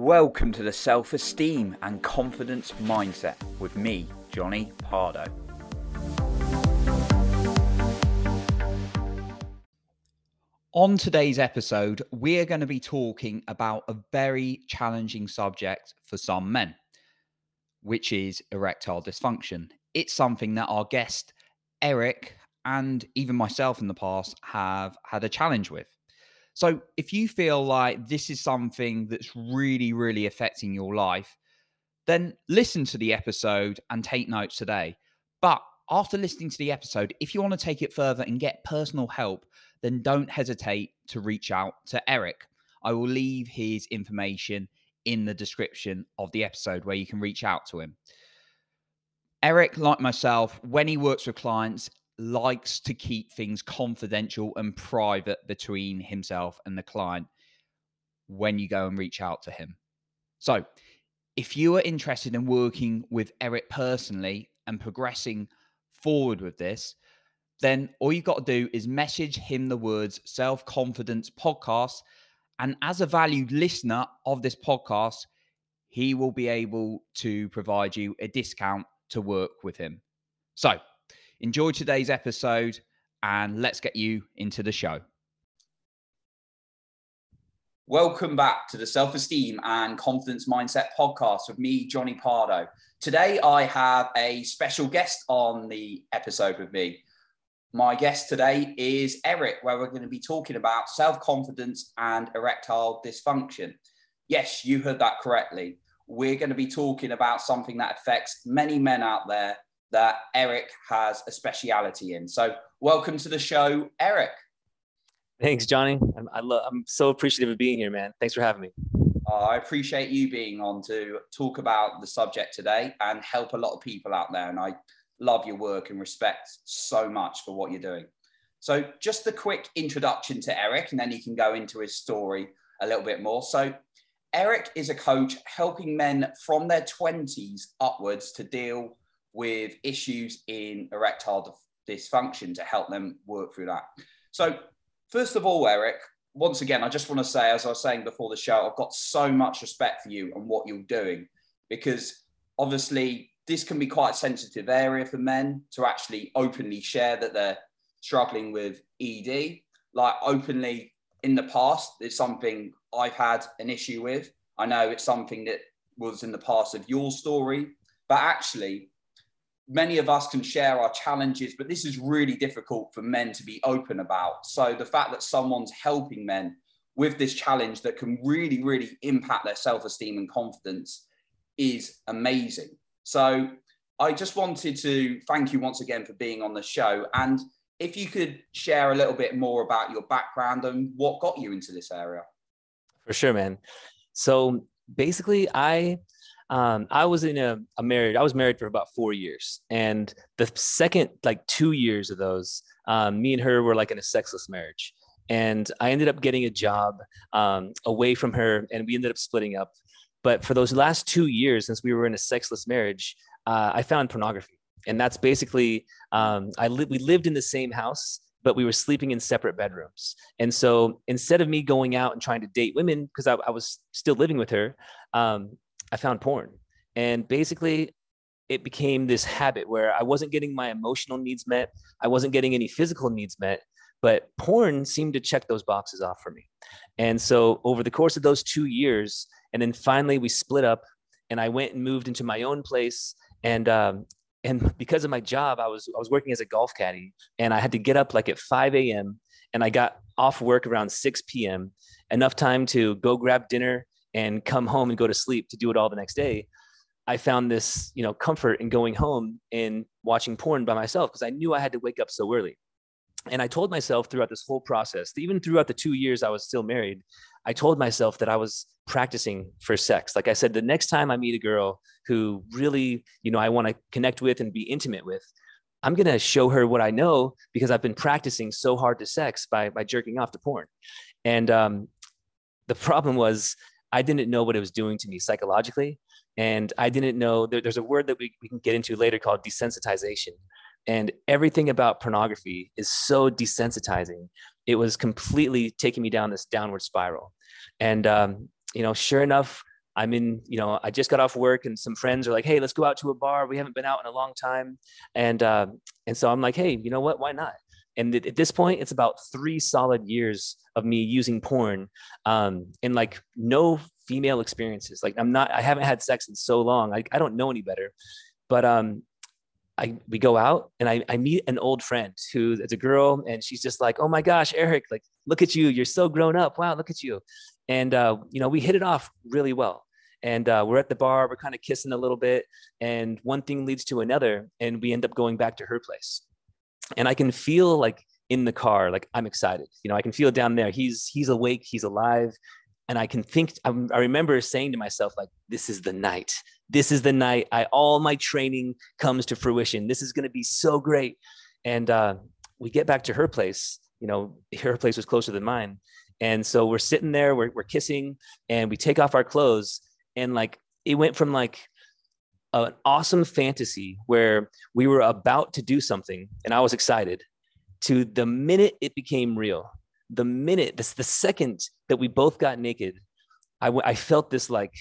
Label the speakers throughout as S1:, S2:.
S1: Welcome to the Self Esteem and Confidence Mindset with me, Johnny Pardo. On today's episode, we're going to be talking about a very challenging subject for some men, which is erectile dysfunction. It's something that our guest, Eric, and even myself in the past have had a challenge with. So, if you feel like this is something that's really, really affecting your life, then listen to the episode and take notes today. But after listening to the episode, if you want to take it further and get personal help, then don't hesitate to reach out to Eric. I will leave his information in the description of the episode where you can reach out to him. Eric, like myself, when he works with clients, likes to keep things confidential and private between himself and the client when you go and reach out to him. So, if you are interested in working with Eric personally and progressing forward with this, then all you've got to do is message him the words self confidence podcast. And as a valued listener of this podcast, he will be able to provide you a discount to work with him. So, enjoy today's episode and let's get you into the show. Welcome back to the Self Esteem and Confidence Mindset podcast with me, Johnny Pardo. Today, I have a special guest on the episode with me. My guest today is Eric, where we're going to be talking about self confidence and erectile dysfunction. Yes, you heard that correctly. We're going to be talking about something that affects many men out there that Eric has a speciality in. So, welcome to the show, Eric.
S2: Thanks, Johnny. I'm, I love, I'm so appreciative of being here, man. Thanks for having me.
S1: Uh, I appreciate you being on to talk about the subject today and help a lot of people out there. And I love your work and respect so much for what you're doing. So, just a quick introduction to Eric, and then he can go into his story a little bit more. So, Eric is a coach helping men from their 20s upwards to deal with issues in erectile dysfunction to help them work through that. So, first of all, Eric, once again, I just want to say, as I was saying before the show, I've got so much respect for you and what you're doing because obviously this can be quite a sensitive area for men to actually openly share that they're struggling with ED. Like openly in the past, it's something I've had an issue with. I know it's something that was in the past of your story, but actually many of us can share our challenges, but this is really difficult for men to be open about. So the fact that someone's helping men with this challenge that can really, really impact their self esteem and confidence is amazing. So I just wanted to thank you once again for being on the show. And if you could share a little bit more about your background and what got you into this area.
S2: For sure, man. So basically, I um, I was in a, a, married, I was married for about four years. And the second, like two years of those, um, me and her were like in a sexless marriage. And I ended up getting a job um, away from her and we ended up splitting up. But for those last two years, since we were in a sexless marriage, uh, I found pornography. And that's basically, um, I li- we lived in the same house, but we were sleeping in separate bedrooms. And so instead of me going out and trying to date women, because I, I, was still living with her, um, I found porn. And basically, it became this habit where I wasn't getting my emotional needs met. I wasn't getting any physical needs met, but porn seemed to check those boxes off for me. And so, over the course of those two years, and then finally we split up, and I went and moved into my own place. And um, and because of my job, I was I was working as a golf caddy, and I had to get up like at 5 a.m. and I got off work around 6 p.m. Enough time to go grab dinner and come home and go to sleep to do it all the next day i found this you know comfort in going home and watching porn by myself because i knew i had to wake up so early. And i told myself throughout this whole process even throughout the two years i was still married i told myself that i was practicing for sex. Like i said the next time i meet a girl who really you know i want to connect with and be intimate with i'm going to show her what i know because i've been practicing so hard to sex by by jerking off to porn. And um, the problem was I didn't know what it was doing to me psychologically. And I didn't know there, there's a word that we, we can get into later called desensitization. And everything about pornography is so desensitizing. It was completely taking me down this downward spiral. And, um, you know, sure enough, I'm in, you know, I just got off work and some friends are like, Hey, let's go out to a bar. We haven't been out in a long time. And, uh, and so I'm like, Hey, you know what? Why not? And at this point, it's about three solid years of me using porn um, and like no female experiences. Like I'm not, I haven't had sex in so long. I, I don't know any better. But um, I we go out and I, I meet an old friend who is a girl and she's just like, oh my gosh, Eric, like look at you, you're so grown up. Wow, look at you. And uh, you know, we hit it off really well. And uh, we're at the bar, we're kind of kissing a little bit, and one thing leads to another, and we end up going back to her place. And I can feel like in the car, like I'm excited. You know, I can feel it down there. He's he's awake, he's alive, and I can think. I'm, I remember saying to myself, like, "This is the night this is the night I all my training comes to fruition. This is going to be so great. And uh, we get back to her place. You know, her place was closer than mine. And so we're sitting there, we're, we're kissing, and we take off our clothes. And like it went from like an awesome fantasy where we were about to do something and I was excited to the minute it became real. The minute, this the second that we both got naked, I, I felt this like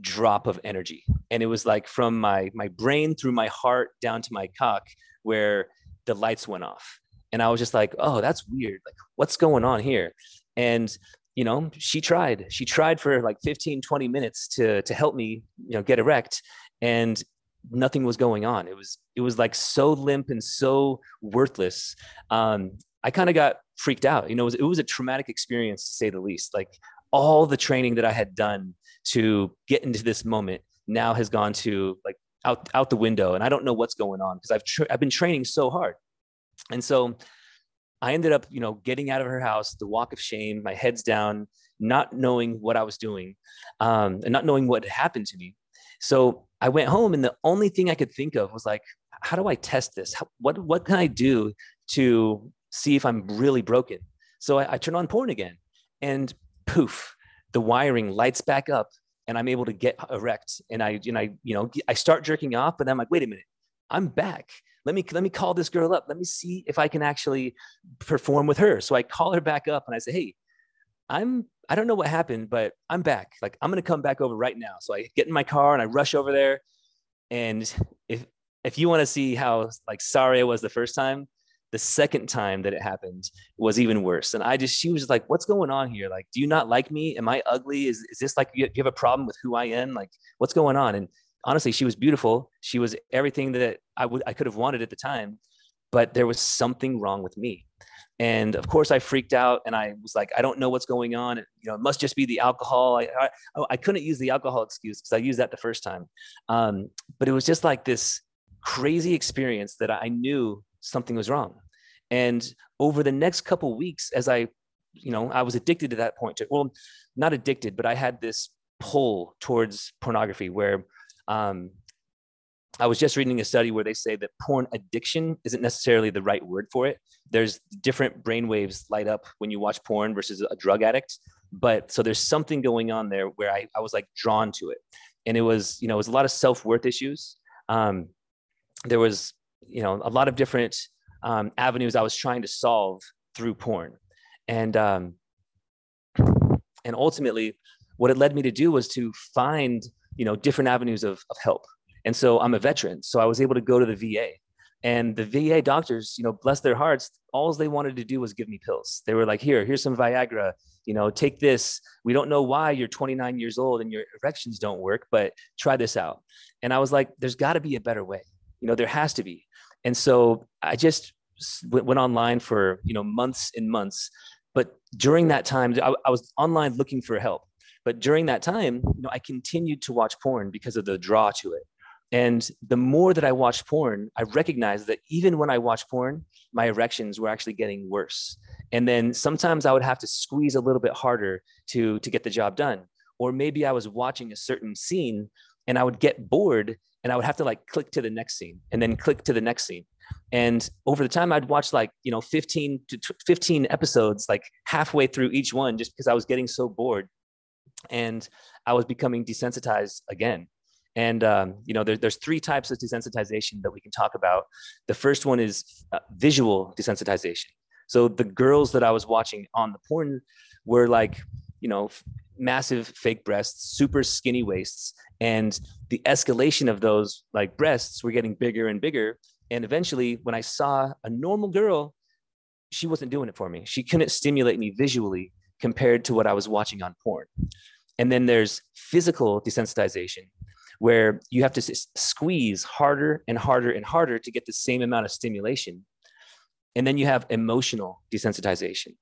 S2: drop of energy. And it was like from my my brain through my heart down to my cock where the lights went off. And i was just like oh that's weird. Like what's going on here? And you know she tried. She tried for like 15 20 minutes to to help me you know get erect and nothing was going on. It was it was like so limp and so worthless. Um i kind of got freaked out. You know it was, it was a traumatic experience to say the least. Like all the training that i had done to get into this moment now has gone to like out out the window and i don't know what's going on because i've tra- i've been training so hard. And so i ended up you know getting out of her house the walk of shame my head's down not knowing what i was doing um, and not knowing what happened to me. So i went home and the only thing i could think of was like how do i test this how, what what can i do to see if i'm really broken so I, I turned on porn again and poof the wiring lights back up and I'm able to get erect and I, and I, you know, I start jerking off, but I'm like, wait a minute, I'm back. Let me, let me call this girl up. Let me see if I can actually perform with her. So I call her back up and I say, Hey, I'm, I don't know what happened, but I'm back. Like I'm to come back over right now. So I get in my car and I rush over there. And if, if you want to see how like sorry I was the first time, the second time that it happened was even worse. And I just, she was like, what's going on here? Like, do you not like me? Am I ugly? Is, is this like, you have a problem with who I am? Like, what's going on? And honestly, she was beautiful. She was everything that I would, I could have wanted at the time, but there was something wrong with me. And of course I freaked out and I was like, I don't know what's going on. You know, it must just be the alcohol. I, I, I couldn't use the alcohol excuse because I used that the first time. Um, but it was just like this crazy experience that I knew something was wrong. And over the next couple weeks, as I, you know, I was addicted to that point. To, well, not addicted, but I had this pull towards pornography where um, I was just reading a study where they say that porn addiction isn't necessarily the right word for it. There's different brain waves light up when you watch porn versus a drug addict. But so there's something going on there where I, I was like drawn to it. And it was, you know, it was a lot of self worth issues. Um, there was you know, a lot of different um, avenues I was trying to solve through porn. And, um, and ultimately, what it led me to do was to find, you know, different avenues of, of help. And so I'm a veteran. So I was able to go to the VA. And the VA doctors, you know, bless their hearts, all they wanted to do was give me pills. They were like, here, here's some Viagra, you know, take this. We don't know why you're 29 years old and your erections don't work, but try this out. And I was like, there's got to be a better way. You know, there has to be. And so I just went online for, you know, months and months. But during that time, I, I was online looking for help. But during that time, you know, I continued to watch porn because of the draw to it. And the more that I watched porn, I recognized that even when I watched porn, my erections were actually getting worse. And then sometimes I would have to squeeze a little bit harder to, to get the job done. Or maybe I was watching a certain scene and I would get bored and I would have to like click to the next scene and then click to the next scene. And over the time, I'd watch like, you know, 15 to 15 episodes, like halfway through each one, just because I was getting so bored. And I was becoming desensitized again. And, um, you know, there, there's three types of desensitization that we can talk about. The first one is uh, visual desensitization. So the girls that I was watching on the porn were like, you know, massive fake breasts, super skinny waists, and the escalation of those like breasts were getting bigger and bigger. And eventually, when I saw a normal girl, she wasn't doing it for me. She couldn't stimulate me visually compared to what I was watching on porn. And then there's physical desensitization, where you have to squeeze harder and harder and harder to get the same amount of stimulation. And then you have emotional desensitization.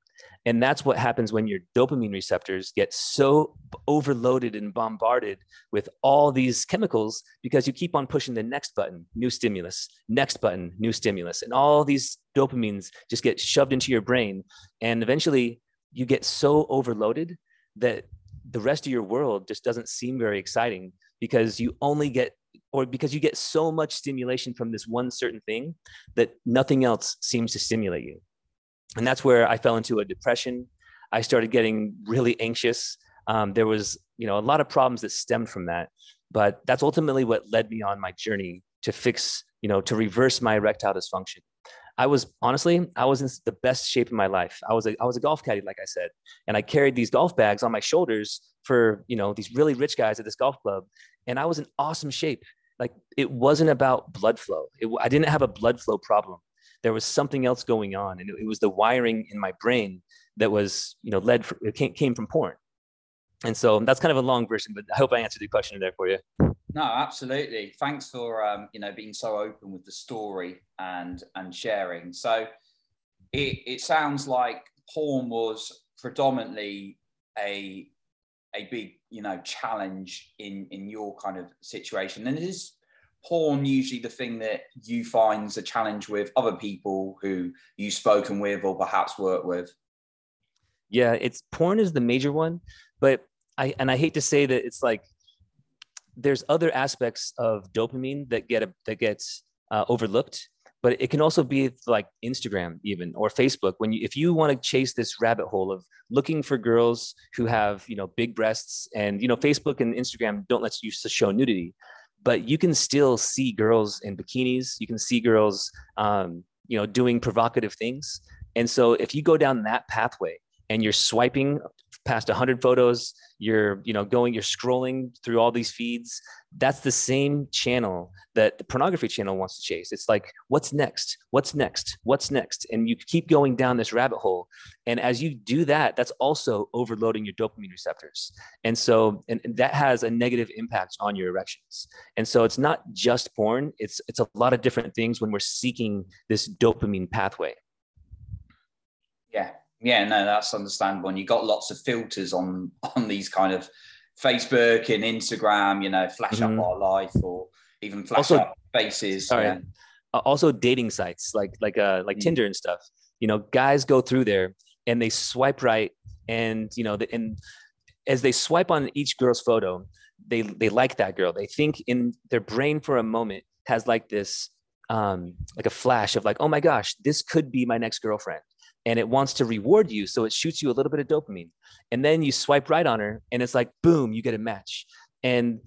S2: And that's what happens when your dopamine receptors get so overloaded and bombarded with all these chemicals because you keep on pushing the next button, new stimulus, next button, new stimulus. And all these dopamines just get shoved into your brain. And eventually you get so overloaded that the rest of your world just doesn't seem very exciting because you only get or because you get so much stimulation from this one certain thing that nothing else seems to stimulate you. And that's where i fell into a depression. I started getting really anxious. Um, there was you know a lot of problems that stemmed from that but that's ultimately what led me on my journey to fix you know to reverse my erectile dysfunction I was honestly, I was in the best shape of my life. I was a, I was a golf caddy, like I said, and I carried these golf bags on my shoulders for you know these really rich guys at this golf club, and I was in awesome shape. Like it wasn't about blood flow. It, I didn't have a blood flow problem. There was something else going on, and it, it was the wiring in my brain that was you know led it came, came from porn. And so that's kind of a long version, but I hope I answered the question there for you.
S1: No, absolutely. Thanks for um, you know being so open with the story and and sharing. So it it sounds like porn was predominantly a a big you know challenge in in your kind of situation. And is porn usually the thing that you find a challenge with other people who you've spoken with or perhaps worked with?
S2: Yeah, it's porn is the major one, but I and I hate to say that it's like there's other aspects of dopamine that get a, that gets uh, overlooked but it can also be like instagram even or facebook. When you if you want to chase this rabbit hole of looking for girls who have you know big breasts and you know facebook and instagram don't let you show nudity but you can still see girls in bikinis. You can see girls um, you know doing provocative things. And so if you go down that pathway and you're swiping past 100 photos you're you know going you're scrolling through all these feeds that's the same channel that the pornography channel wants to chase. It's like what's next? What's next? What's next? And you keep going down this rabbit hole. And as you do that that's also overloading your dopamine receptors. And so and, and that has a negative impact on your erections. And so it's not just porn. It's it's a lot of different things when we're seeking this dopamine pathway.
S1: Yeah yeah, no, that's understandable. And you got lots of filters on on these kind of Facebook and Instagram, you know, flash mm-hmm. up our life or even flash also, up faces.
S2: Sorry. Yeah. Also dating sites like like uh like mm-hmm. Tinder and stuff. You know, guys go through there and they swipe right and you know the, and as they swipe on each girl's photo, they they like that girl. They think in their brain for a moment has like this um like a flash of like, oh my gosh, this could be my next girlfriend and it wants to reward you. So it shoots you a little bit of dopamine. And then you swipe right on her and it's like, boom, you get a match. And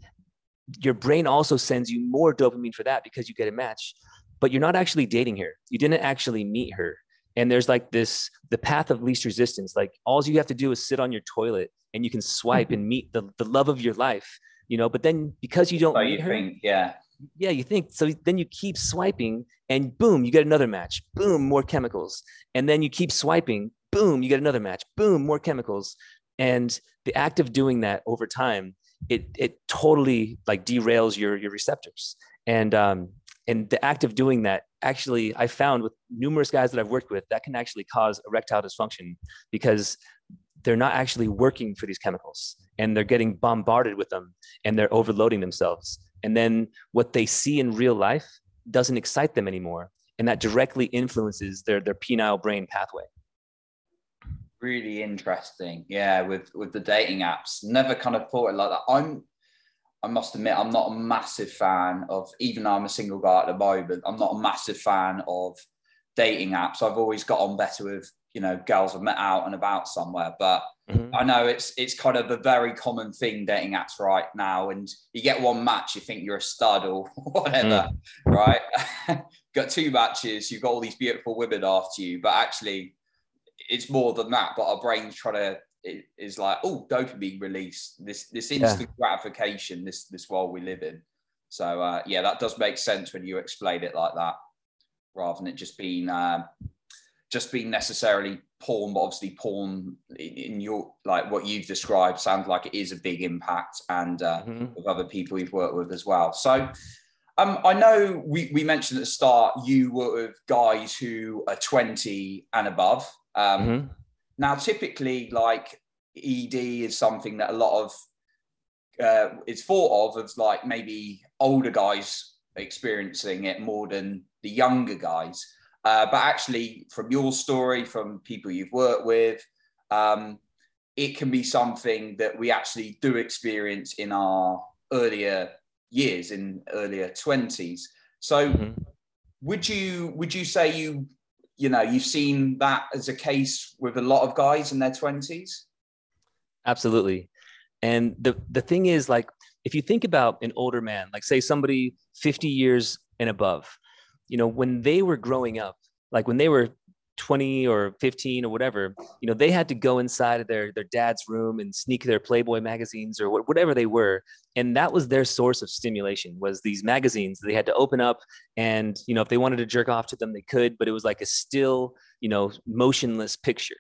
S2: your brain also sends you more dopamine for that because you get a match, but you're not actually dating her. You didn't actually meet her. And there's like this the path of least resistance. Like all you have to do is sit on your toilet and you can swipe and meet the, the love of your life, you know. But then because you don't
S1: so
S2: meet
S1: you
S2: her,
S1: think, yeah,
S2: yeah, you think so. Then you keep swiping, and boom, you get another match. Boom, more chemicals, and then you keep swiping. Boom, you get another match. Boom, more chemicals, and the act of doing that over time, it it totally like derails your your receptors, and um and the act of doing that actually I found with numerous guys that I've worked with that can actually cause erectile dysfunction because they're not actually working for these chemicals and they're getting bombarded with them and they're overloading themselves. And then what they see in real life doesn't excite them anymore and that directly influences their their penile brain pathway.
S1: Really interesting. Yeah with with the dating apps. Never kind of thought it like that. I'm i must admit i'm not a massive fan of even though i'm a single guy at the moment i'm not a massive fan of dating apps. I've always got on better with you know girls I've met out and about somewhere. But mm-hmm. I know it's it's kind of a very common thing dating apps right now. And you get one match, you think you're a stud or whatever, mm. right? got two matches, you've got all these beautiful women after you, but actually it's more than that. But our brains try to is like oh dopamine release this this instant yeah. gratification this this world we live in so uh, yeah that does make sense when you explain it like that rather than it just being uh, just being necessarily porn but obviously porn in your like what you've described sounds like it is a big impact and uh, mm-hmm. with other people you've worked with as well so um, I know we, we mentioned at the start you were with guys who are 20 and above. Um, mm-hmm. Now, typically, like ED is something that a lot of uh, it's thought of as like maybe older guys experiencing it more than the younger guys. Uh, but actually, from your story, from people you've worked with, um, it can be something that we actually do experience in our earlier years, in earlier twenties. So, mm-hmm. would you would you say you you know you've seen that as a case with a lot of guys in their twenties?
S2: Absolutely. And the the thing is like if you think about an older man, like say somebody 50 years and above, you know, when they were growing up, like when they were 20 or 15 or whatever, you know, they had to go inside of their their dad's room and sneak their Playboy magazines or whatever they were, and that was their source of stimulation was these magazines they had to open up and you know if they wanted to jerk off to them they could, but it was like a still you know motionless picture.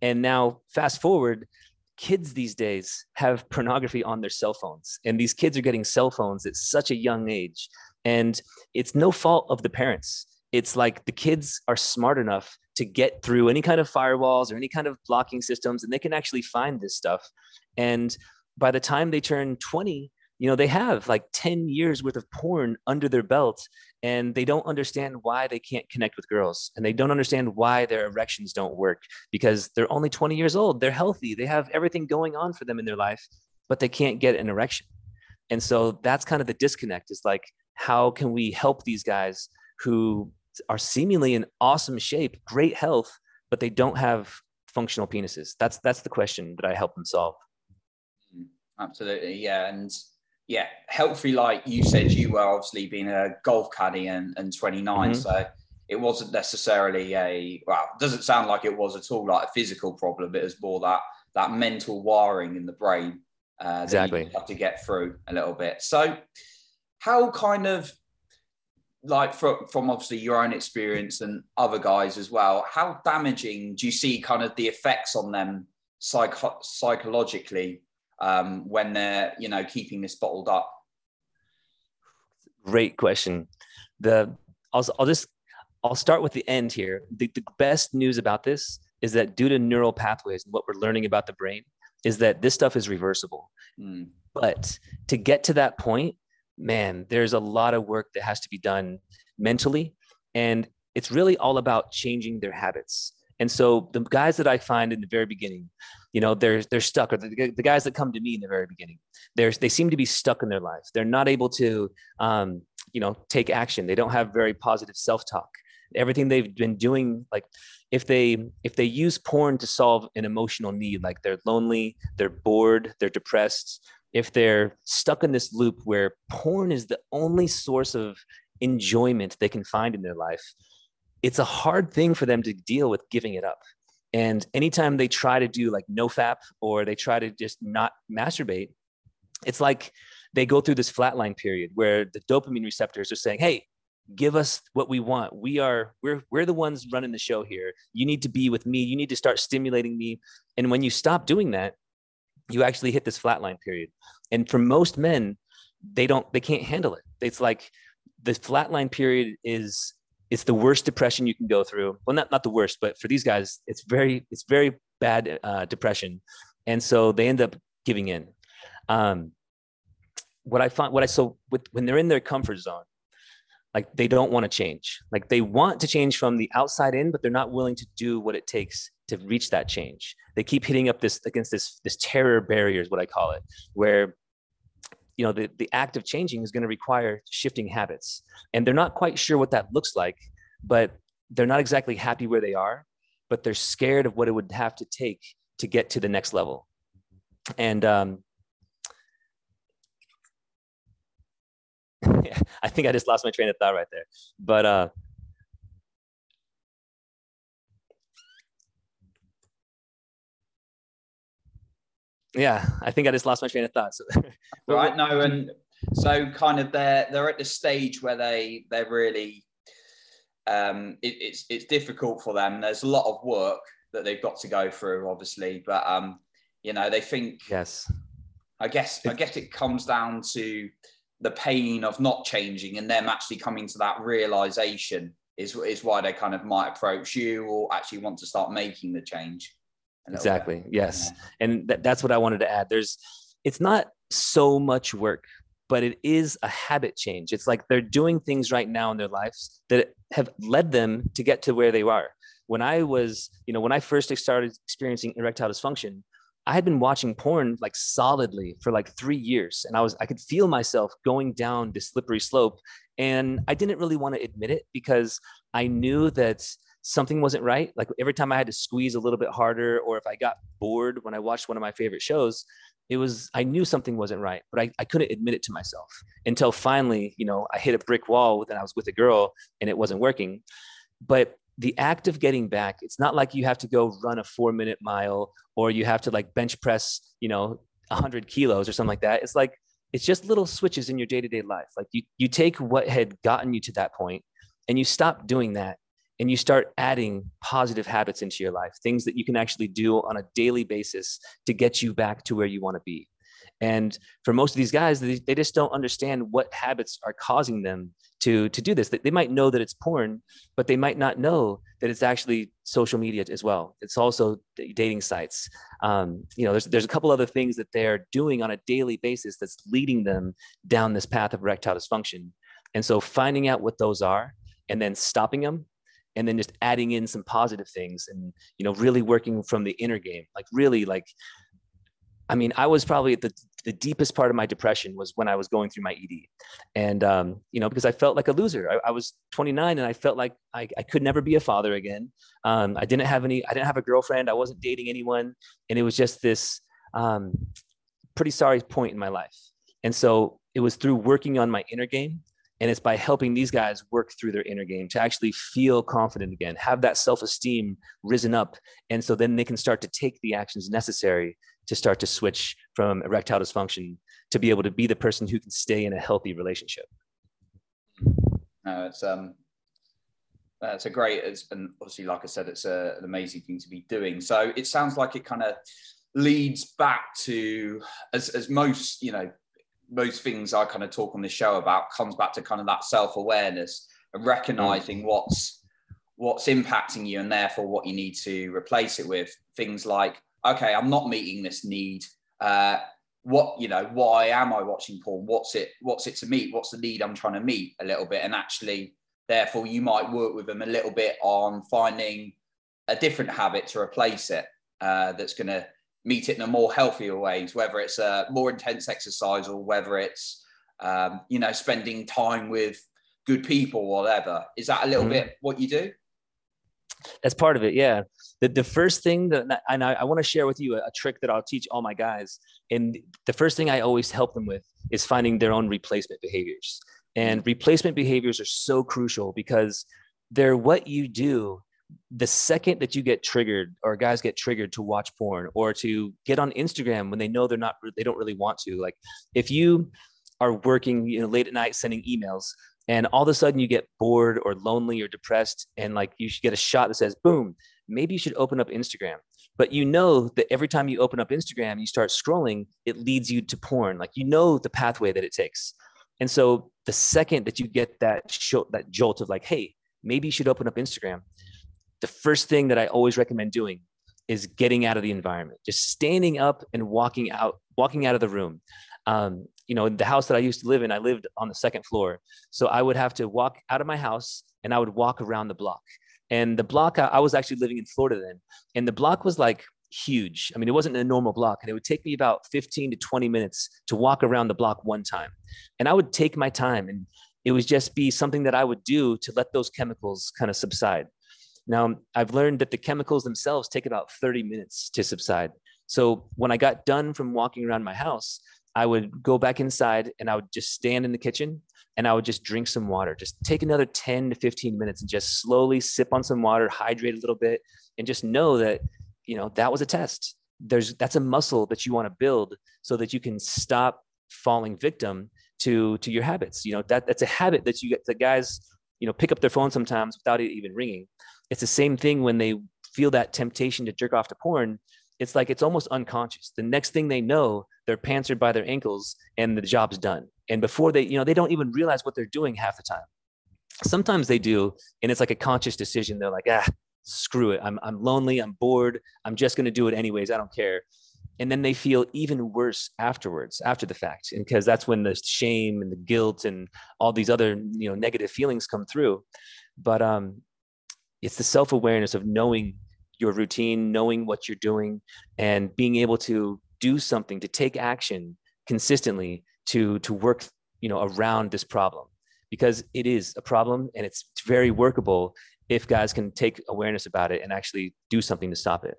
S2: And now fast forward, kids these days have pornography on their cell phones and these kids are getting cell phones at such a young age and it's no fault of the parents. It's like the kids are smart enough to get through any kind of firewalls or any kind of blocking systems and they can actually find this stuff. And by the time they turn 20 you know they have like 10 years worth of porn under their belt and they don't understand why they can't connect with girls and they don't understand why their erections don't work because they're only 20 years old they're healthy they have everything going on for them in their life but they can't get an erection. And so that's kind of the disconnect is like how can we help these guys who are seemingly in awesome shape great health but they don't have functional penises? That's that's the question that i help them solve. Mm-hmm.
S1: Absolutely yeah and yeah, healthy, like you said, you were obviously being a golf caddy and, and 29. Mm-hmm. So it wasn't necessarily a, well, it doesn't sound like it was at all like a physical problem. It was more that, that mental wiring in the brain uh,
S2: exactly.
S1: have to get through a little bit. So how kind of, like from, from obviously your own experience and other guys as well, how damaging do you see kind of the effects on them psych- psychologically um, when they're you know keeping this bottled up?
S2: Great question. The I'll, I'll just I'll start with the end here. The, the best news about this is that due to neural pathways and what we're learning about the brain is that this stuff is reversible. Mm. But to get to that point, man, there's a lot of work that has to be done mentally. And it's really all about changing their habits. And so the guys that I find in the very beginning, you know, they're they're stuck, or the, the guys that come to me in the very beginning, they're they seem to be stuck in their lives. They're not able to, um, you know, take action. They don't have very positive self talk. Everything they've been doing, like if they if they use porn to solve an emotional need, like they're lonely, they're bored, they're depressed. If they're stuck in this loop where porn is the only source of enjoyment they can find in their life, it's a hard thing for them to deal with giving it up. And anytime they try to do like no fap or they try to just not masturbate, it's like they go through this flatline period where the dopamine receptors are saying, Hey, give us what we want. We are, we're, we're the ones running the show here. You need to be with me. You need to start stimulating me. And when you stop doing that, you actually hit this flatline period. And for most men, they don't, they can't handle it. It's like the flatline period is it's the worst depression you can go through. Well, not not the worst, but for these guys, it's very it's very bad uh, depression, and so they end up giving in. Um, what I find, what I so with, when they're in their comfort zone, like they don't want to change. Like they want to change from the outside in, but they're not willing to do what it takes to reach that change. They keep hitting up this against this this terror barrier is what I call it, where you know the, the act of changing is going to require shifting habits. And they're not quite sure what that looks like but they're not exactly happy where they are but they're scared of what it would have to take to get to the next level. And um, i think i just lost my train of thought right there. But uh, yeah, I think I just lost my train of thought. So,
S1: right. No, and so kind of they're they're at the stage where they they're really um it, it's it's difficult for them. There's a lot of work that they've got to go through, obviously, but um, you know, they think
S2: yes.
S1: I guess I guess it comes down to the pain of not changing and them actually coming to that realization is is why they kind of might approach you or actually want to start making the change.
S2: Exactly. Bit. Yes. Yeah. And th- that's what I wanted to add. There's, it's not so much work, but it is a habit change. It's like they're doing things right now in their lives that have led them to get to where they are. When I was, you know, when I first started experiencing erectile dysfunction, I had been watching porn like solidly for like three years, and I was I could feel myself going down this slippery slope, and I didn't really want to admit it because I knew that something wasn't right. Like every time I had to squeeze a little bit harder, or if I got bored when I watched one of my favorite shows, it was I knew something wasn't right, but I, I couldn't admit it to myself until finally, you know, I hit a brick wall and I was with a girl and it wasn't working. But the act of getting back, it's not like you have to go run a four minute mile or you have to like bench press, you know, 100 kilos or something like that. It's like, it's just little switches in your day to day life. Like you, you take what had gotten you to that point and you stop doing that and you start adding positive habits into your life, things that you can actually do on a daily basis to get you back to where you want to be. And for most of these guys, they, they just don't understand what habits are causing them to, to do this. They might know that it's porn, but they might not know that it's actually social media as well. It's also dating sites. Um, you know, there's, there's a couple other things that they're doing on a daily basis that's leading them down this path of erectile dysfunction. And so finding out what those are and then stopping them and then just adding in some positive things and you know really working from the inner game like really like I mean, I was probably at the, the deepest part of my depression was when I was going through my ED. And, um, you know, because I felt like a loser. I, I was 29 and I felt like I, I could never be a father again. Um, I didn't have any, I didn't have a girlfriend. I wasn't dating anyone. And it was just this um, pretty sorry point in my life. And so it was through working on my inner game and it's by helping these guys work through their inner game to actually feel confident again, have that self esteem risen up. And so then they can start to take the actions necessary to start to switch from erectile dysfunction to be able to be the person who can stay in a healthy relationship.
S1: No, it's um, it's a great, it's, and obviously, like I said, it's a, an amazing thing to be doing. So it sounds like it kind of leads back to, as as most you know, most things I kind of talk on this show about comes back to kind of that self awareness and recognizing mm. what's what's impacting you and therefore what you need to replace it with things like okay, I'm not meeting this need. Uh, what you know, why am I watching porn? What's it? What's it to meet? What's the need I'm trying to meet a little bit? And actually, therefore, you might work with them a little bit on finding a different habit to replace it. Uh, that's going to meet it in a more healthier ways, whether it's a more intense exercise or whether it's um, you know spending time with good people, or whatever. Is that a little mm-hmm. bit what you do?
S2: That's part of it. Yeah. The, the first thing that, and I, I want to share with you a, a, trick that I'll teach all my guys. And the first thing I always help them with is finding their own replacement behaviors. And replacement behaviors are so crucial because they're what you do the second that you get triggered or guys get triggered to watch porn or to get on Instagram when they know they're not, they don't really want to. Like if you are working, you know, late at night sending emails, and all of a sudden you get bored or lonely or depressed and like you should get a shot that says boom maybe you should open up instagram but you know that every time you open up instagram you start scrolling it leads you to porn like you know the pathway that it takes and so the second that you get that show, that jolt of like hey maybe you should open up instagram the first thing that i always recommend doing is getting out of the environment just standing up and walking out walking out of the room um, you know, the house that I used to live in, I lived on the second floor. So I would have to walk out of my house and I would walk around the block. And the block, I was actually living in Florida then. And the block was like huge. I mean, it wasn't a normal block. And it would take me about 15 to 20 minutes to walk around the block one time. And I would take my time and it would just be something that I would do to let those chemicals kind of subside. Now, I've learned that the chemicals themselves take about 30 minutes to subside. So when I got done from walking around my house, I would go back inside and I would just stand in the kitchen and I would just drink some water. Just take another 10 to 15 minutes and just slowly sip on some water, hydrate a little bit, and just know that, you know, that was a test. there's that's a muscle that you want to build so that you can stop falling victim to to your habits you know that that's a habit that you get the guys you know pick up their phone sometimes without it even ringing it's the same thing when they feel that temptation to jerk off to porn. It's like it's almost unconscious. The next thing they know they're pantsed by their ankles and the job's done. And before they you know they don't even realize what they're doing half the time. Sometimes they do and it's like a conscious decision. They're like ah screw it. I'm, I'm lonely. I'm bored. I'm just going to do it anyways. I don't care. And then they feel even worse afterwards after the fact because that's when the shame and the guilt and all these other you know negative feelings come through. But um it's the self-awareness of knowing your routine knowing what you're doing and being able to do something to take action consistently to to work you know around this problem. Because it is a problem and it's very workable if guys can take awareness about it and actually do something to stop it.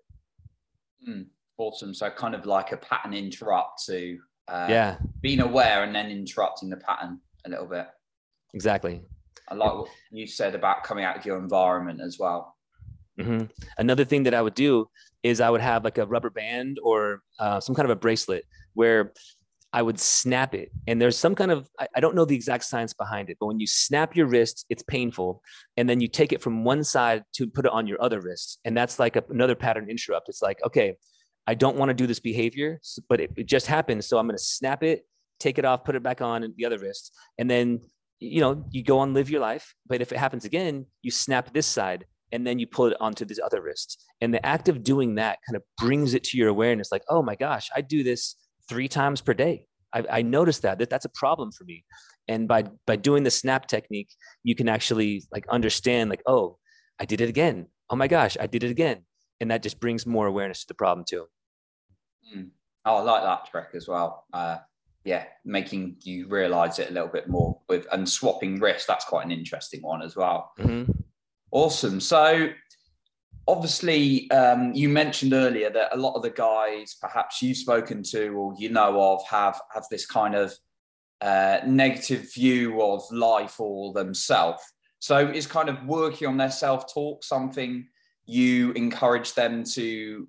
S1: Mm, awesome. So kind of like a pattern interrupt to
S2: uh, yeah.
S1: being aware and then interrupting the pattern a little bit.
S2: Exactly
S1: i like what you said about coming out of your environment as well
S2: mm-hmm. another thing that i would do is i would have like a rubber band or uh, some kind of a bracelet where I would snap it. And there's some kind of, I, I, don't know the exact science behind it, but when you snap your wrist, it's painful. And then you take it from one side to put it on your other wrist. And that's like a, another pattern interrupt. It's like, okay, I don't want to do this behavior, but it, it just happened. So I'm going to snap it, take it off, put it back on the other wrist. And then, you know, you go on, live your life. But if it happens again, you snap this side and then you pull it onto this other wrist. And the act of doing that kind of brings it to your awareness like, oh my gosh, I do this three times per day. I, I noticed that, that that's a problem for me. And by by doing the snap technique, you can actually like understand like, oh, I did it again. Oh my gosh, I did it again. And that just brings more awareness to the problem too.
S1: Mm. Oh, I like that trick as well. Uh, yeah, making you realize it a little bit more with and swapping wrists. That's quite an interesting one as well. Mm-hmm. Awesome. So obviously um, you mentioned earlier that a lot of the guys perhaps you've spoken to or you know of have have this kind of uh, negative view of life or themselves so is kind of working on their self-talk something you encourage them to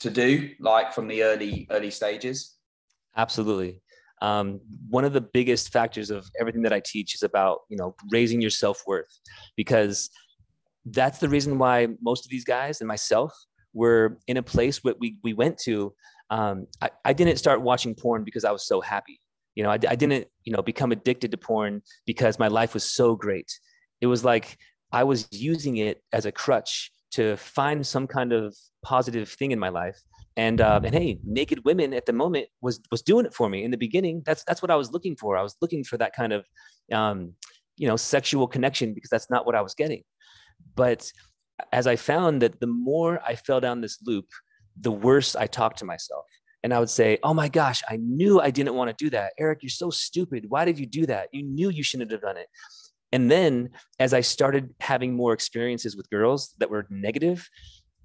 S1: to do like from the early early stages
S2: absolutely um, one of the biggest factors of everything that i teach is about you know raising your self-worth because that's the reason why most of these guys and myself were in a place where we, we went to. Um, I, I didn't start watching porn because I was so happy. You know, I, I didn't, you know, become addicted to porn because my life was so great. It was like I was using it as a crutch to find some kind of positive thing in my life. And uh, and hey, naked women at the moment was was doing it for me in the beginning. That's that's what I was looking for. I was looking for that kind of, um, you know, sexual connection because that's not what I was getting. But as I found that the more I fell down this loop, the worse I talked to myself. And I would say, Oh my gosh, I knew I didn't want to do that. Eric, you're so stupid. Why did you do that? You knew you shouldn't have done it. And then as I started having more experiences with girls that were negative,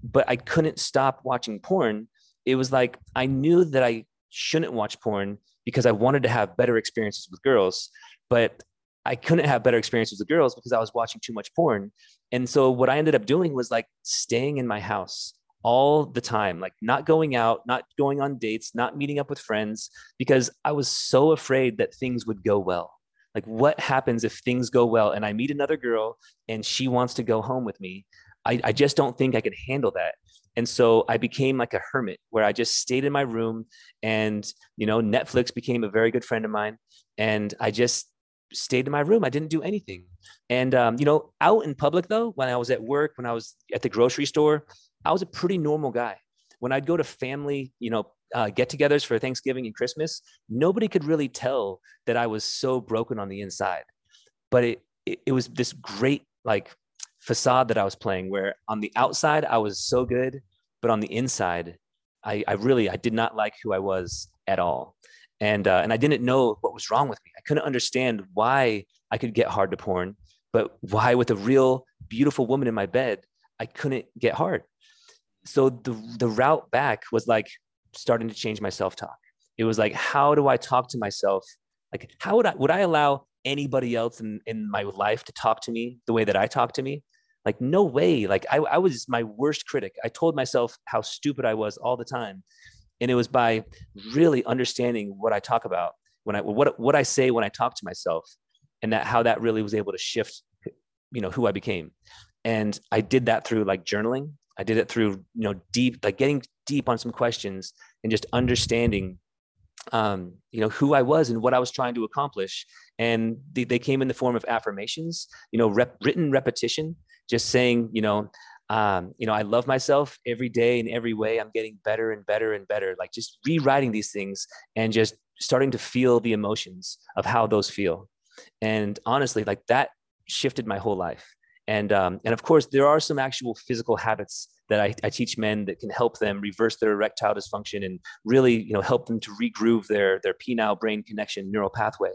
S2: but I couldn't stop watching porn, it was like I knew that I shouldn't watch porn because I wanted to have better experiences with girls. But I couldn't have better experiences with girls because I was watching too much porn. And so what I ended up doing was like staying in my house all the time, like not going out, not going on dates, not meeting up with friends, because I was so afraid that things would go well. Like, what happens if things go well and I meet another girl and she wants to go home with me? I, I just don't think I could handle that. And so I became like a hermit where I just stayed in my room and, you know, Netflix became a very good friend of mine. And I just stayed in my room. I didn't do anything. And um, you know, out in public though, when I was at work, when I was at the grocery store, I was a pretty normal guy. When I'd go to family, you know, uh, get-togethers for Thanksgiving and Christmas, nobody could really tell that I was so broken on the inside. But it, it, it was this great like facade that I was playing, where on the outside I was so good, but on the inside, I, I really I did not like who I was at all and uh, and I didn't know what was wrong with me. I couldn't understand why I could get hard to porn, but why with a real beautiful woman in my bed I couldn't get hard. So the the route back was like starting to change my self talk. It was like, how do I talk to myself? Like, how would I would I allow anybody else in, in my life to talk to me the way that I talk to me? Like, no way. Like, I, I was my worst critic. I told myself how stupid I was all the time. And it was by really understanding what I talk about when I, what, what I say when I talk to myself and that how that really was able to shift, you know, who I became. And I did that through like journaling. I did it through, you know, deep, like getting deep on some questions and just understanding um, you know, who I was and what I was trying to accomplish. And they, they came in the form of affirmations, you know, rep, written repetition, just saying, you know, um, you know, I love myself every day in every way. I'm getting better and better and better. Like just rewriting these things and just starting to feel the emotions of how those feel. And honestly, like that shifted my whole life. And um, and of course, there are some actual physical habits that I, I, teach men that can help them reverse their erectile dysfunction and really you know help them to regroove their their penile brain connection neural pathway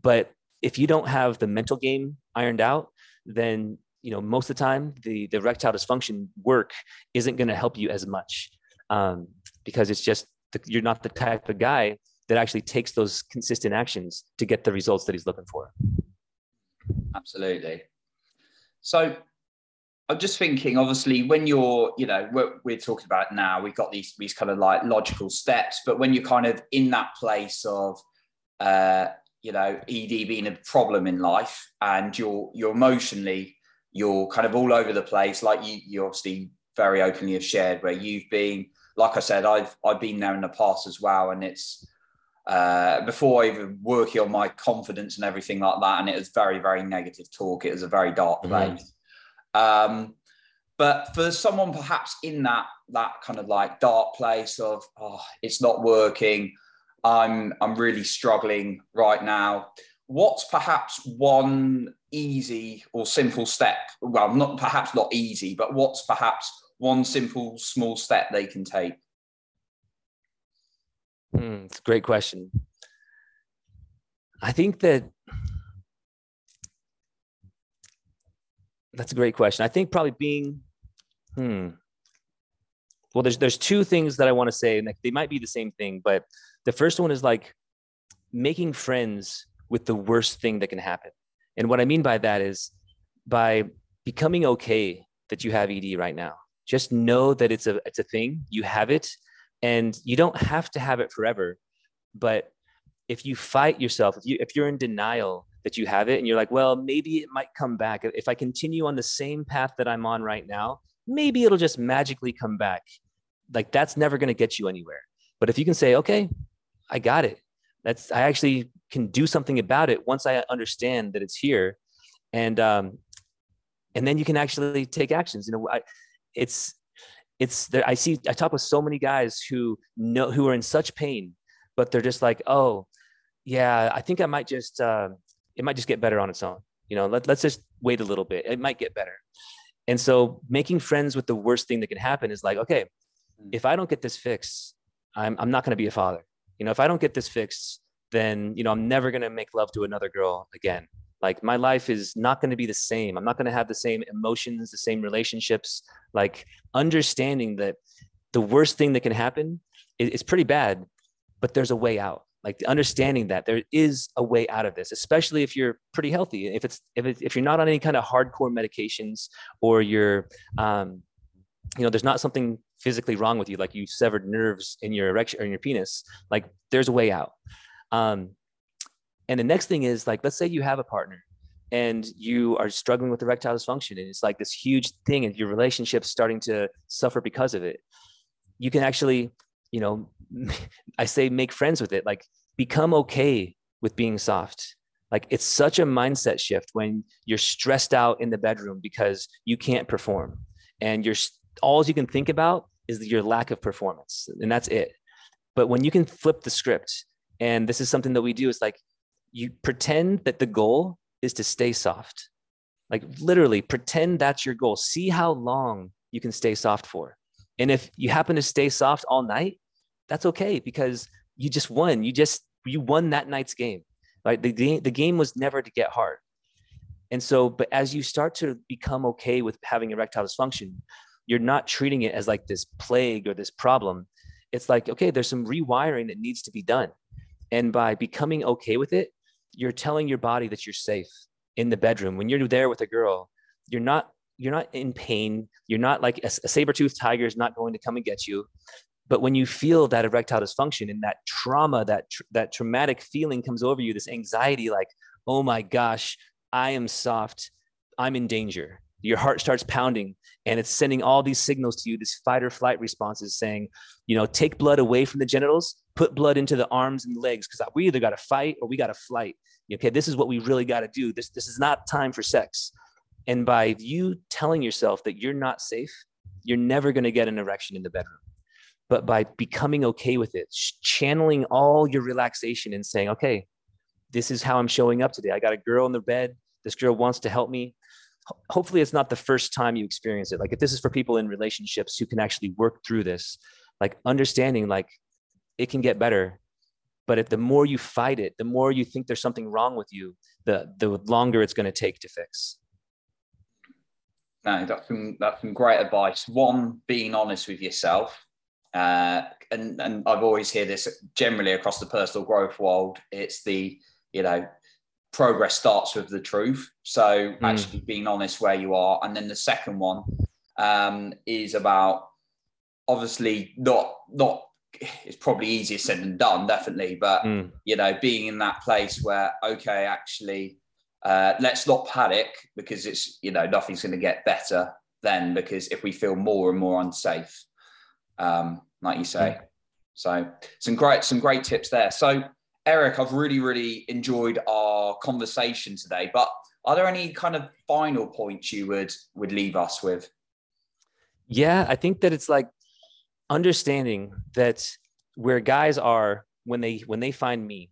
S2: but if you don't have the mental game ironed out then you know most of the time the the erectile dysfunction work isn't going to help you as much um, because it's just the, you're not the type of guy that actually takes those consistent actions to get the results that he's looking for.
S1: Absolutely. So I'm just thinking, obviously, when you're, you know, we're, we're talking about now, we've got these these kind of like logical steps, but when you're kind of in that place of, uh, you know, ED being a problem in life, and you're you're emotionally, you're kind of all over the place, like you you obviously very openly have shared, where you've been, like I said, I've I've been there in the past as well, and it's uh, before even working on my confidence and everything like that, and it was very very negative talk. It was a very dark mm-hmm. place. Mm-hmm um, but for someone perhaps in that that kind of like dark place of oh, it's not working, I'm I'm really struggling right now. What's perhaps one easy or simple step? Well, not perhaps not easy, but what's perhaps one simple small step they can take?
S2: Mm, it's a great question. I think that That's a great question. I think probably being, hmm. Well, there's there's two things that I want to say, and they might be the same thing, but the first one is like making friends with the worst thing that can happen. And what I mean by that is by becoming okay that you have ED right now. Just know that it's a it's a thing. You have it, and you don't have to have it forever. But if you fight yourself, if you if you're in denial that you have it and you're like, well, maybe it might come back. If I continue on the same path that I'm on right now, maybe it'll just magically come back. Like that's never going to get you anywhere. But if you can say, okay, I got it. That's I actually can do something about it once I understand that it's here, and um, and then you can actually take actions. You know, I, it's it's there. I see. I talk with so many guys who know who are in such pain, but they're just like, oh, yeah, I think I might just uh, it might just get better on its own. You know, let, let's just wait a little bit. It might get better. And so making friends with the worst thing that can happen is like, okay, hmm. if I don't get this fixed, I'm, I'm not going to be a father. You know, if I don't get this fixed, then, you know, I'm never going to make love to another girl again. Like my life is not going to be the same. I'm not going to have the same emotions, the same relationships. Like understanding that the worst thing that can happen is, is pretty bad, but there's a way out like understanding that there is a way out of this especially if you're pretty healthy if it's if, if you're not on any kind of hardcore medications or you're um, you know there's not something physically wrong with you like you severed nerves in your erection or in your penis like there's a way out um, and the next thing is like let's say you have a partner and you are struggling with erectile dysfunction and it's like this huge thing and your relationship's starting to suffer because of it. You can actually you know i say make friends with it like become okay with being soft. Like it's such a mindset shift when you're stressed out in the bedroom because you can't perform and you're all you can think about is your lack of performance and that's it. But when you can flip the script and this is something that we do is like you pretend that the goal is to stay soft like literally pretend that's your goal see how long you can stay soft for and if you happen to stay soft all night that's okay because you just won. You just you won that night's game. Right? The, the, the game was never to get hard. And so, but as you start to become okay with having erectile dysfunction, you're not treating it as like this plague or this problem. It's like, okay, there's some rewiring that needs to be done. And by becoming okay with it, you're telling your body that you're safe in the bedroom. When you're there with a girl, you're not you're not in pain. You're not like a, a saber-toothed tiger is not going to come and get you. But when you feel that erectile dysfunction and that trauma, that tr- that traumatic feeling comes over you, this anxiety, like, oh my gosh, I am soft, I'm in danger. Your heart starts pounding, and it's sending all these signals to you, this fight or flight responses, saying, you know, take blood away from the genitals, put blood into the arms and legs, because we either got to fight or we got to flight. Okay, this is what we really got to do. This this is not time for sex. And by you telling yourself that you're not safe, you're never going to get an erection in the bedroom. But by becoming okay with it, channeling all your relaxation and saying, okay, this is how I'm showing up today. I got a girl in the bed. This girl wants to help me. Hopefully, it's not the first time you experience it. Like, if this is for people in relationships who can actually work through this, like understanding, like, it can get better. But if the more you fight it, the more you think there's something wrong with you, the, the longer it's going to take to fix.
S1: No, that's some, that's some great advice. One, being honest with yourself. Uh, and, and I've always hear this generally across the personal growth world. It's the, you know, progress starts with the truth. So mm. actually being honest where you are. And then the second one um, is about obviously not, not, it's probably easier said than done, definitely. But, mm. you know, being in that place where, okay, actually, uh, let's not panic because it's you know nothing's going to get better then because if we feel more and more unsafe, um, like you say. So some great some great tips there. So Eric, I've really really enjoyed our conversation today. But are there any kind of final points you would would leave us with?
S2: Yeah, I think that it's like understanding that where guys are when they when they find me,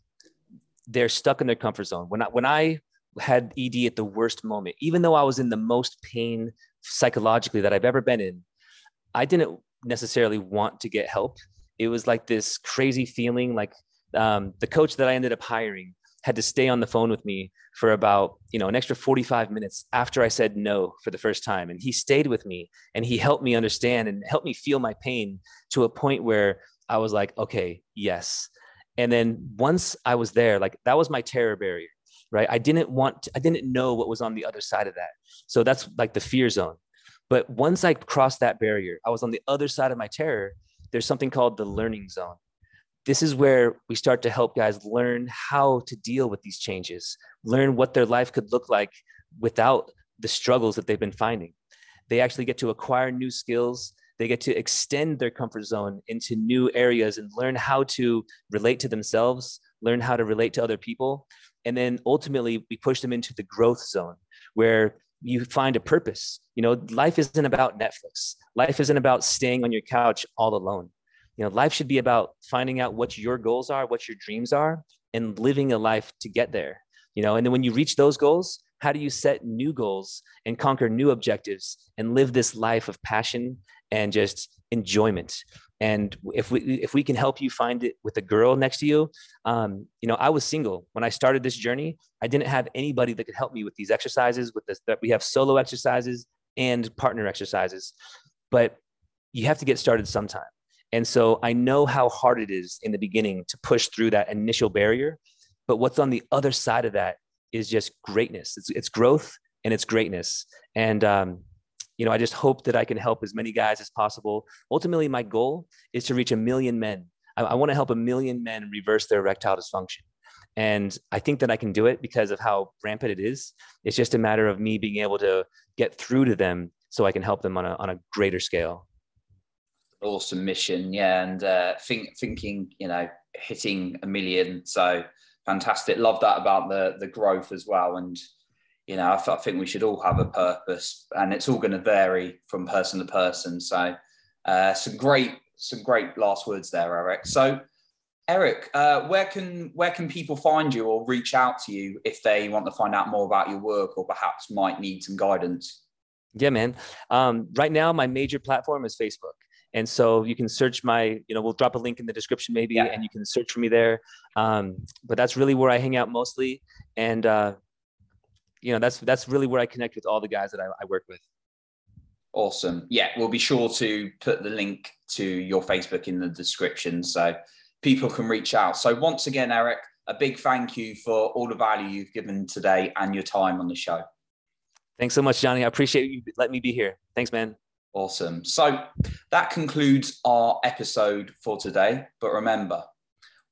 S2: they're stuck in their comfort zone. When I when I had ED at the worst moment. Even though I was in the most pain psychologically that I've ever been in, I didn't necessarily want to get help. It was like this crazy feeling like um, the coach that I ended up hiring had to stay on the phone with me for about you know an extra 45 minutes after i said no for the first time and he stayed with me and he helped me understand and helped me feel my pain to a point where i was like okay yes and then once i was there like that was my terror barrier right? I didn't want, to, I didn't know what was on the other side of that. So that's like the fear zone. But once I crossed that barrier, I was on the other side of my terror. There's something called the learning zone. This is where we start to help guys learn how to deal with these changes, learn what their life could look like without the struggles that they've been finding. They actually get to acquire new skills. They get to extend their comfort zone into new areas and learn how to relate to themselves, learn how to relate to other people and then ultimately we push them into the growth zone where you find a purpose you know life isn't about netflix life isn't about staying on your couch all alone you know life should be about finding out what your goals are what your dreams are and living a life to get there you know? And then when you reach those goals how do you set new goals and conquer new objectives and live this life of passion and just enjoyment? And if we if we can help you find it with a girl next to you um, you know i was single. When i started this journey i didn't have anybody that could help me with these exercises with this that we have solo exercises and partner exercises. But you have to get started sometime and so i know how hard it is in the beginning to push through that initial barrier but what's on the other side of that is just greatness it's, it's growth and it's greatness and um, you know, I just hope that I can help as many guys as possible. Ultimately, my goal is to reach a million men. I, I want to help a million men reverse their erectile dysfunction. And I think that I can do it because of how rampant it is. It's just a matter of me being able to get through to them so I can help them on a, on a greater scale.
S1: Awesome mission. Yeah. And uh, think, thinking, you know, hitting a million. So fantastic. Love that about the, the growth as well. And, you know, I, I think we should all have a purpose, and it's all going to vary from person to person. So, uh, some great, some great last words there, Eric. So, Eric, uh, where can where can people find you or reach out to you if they want to find out more about your work or perhaps might need some guidance?
S2: Yeah, man. Um, right now, my major platform is Facebook. And so you can search my, you know, we'll drop a link in the description maybe, yeah. and you can search for me there. Um, but that's really where I hang out mostly. And uh, you know that's that's really where I connect with all the guys that I, I work with.
S1: Awesome. Yeah, we'll be sure to put the link to your Facebook in the description so people can reach out. So once again, Eric, a big thank you for all the value you've given today and your time on the show.
S2: Thanks so much, Johnny. I appreciate you letting me be here. Thanks, man.
S1: Awesome. So that concludes our episode for today. But remember,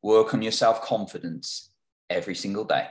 S1: work on your self confidence every single day.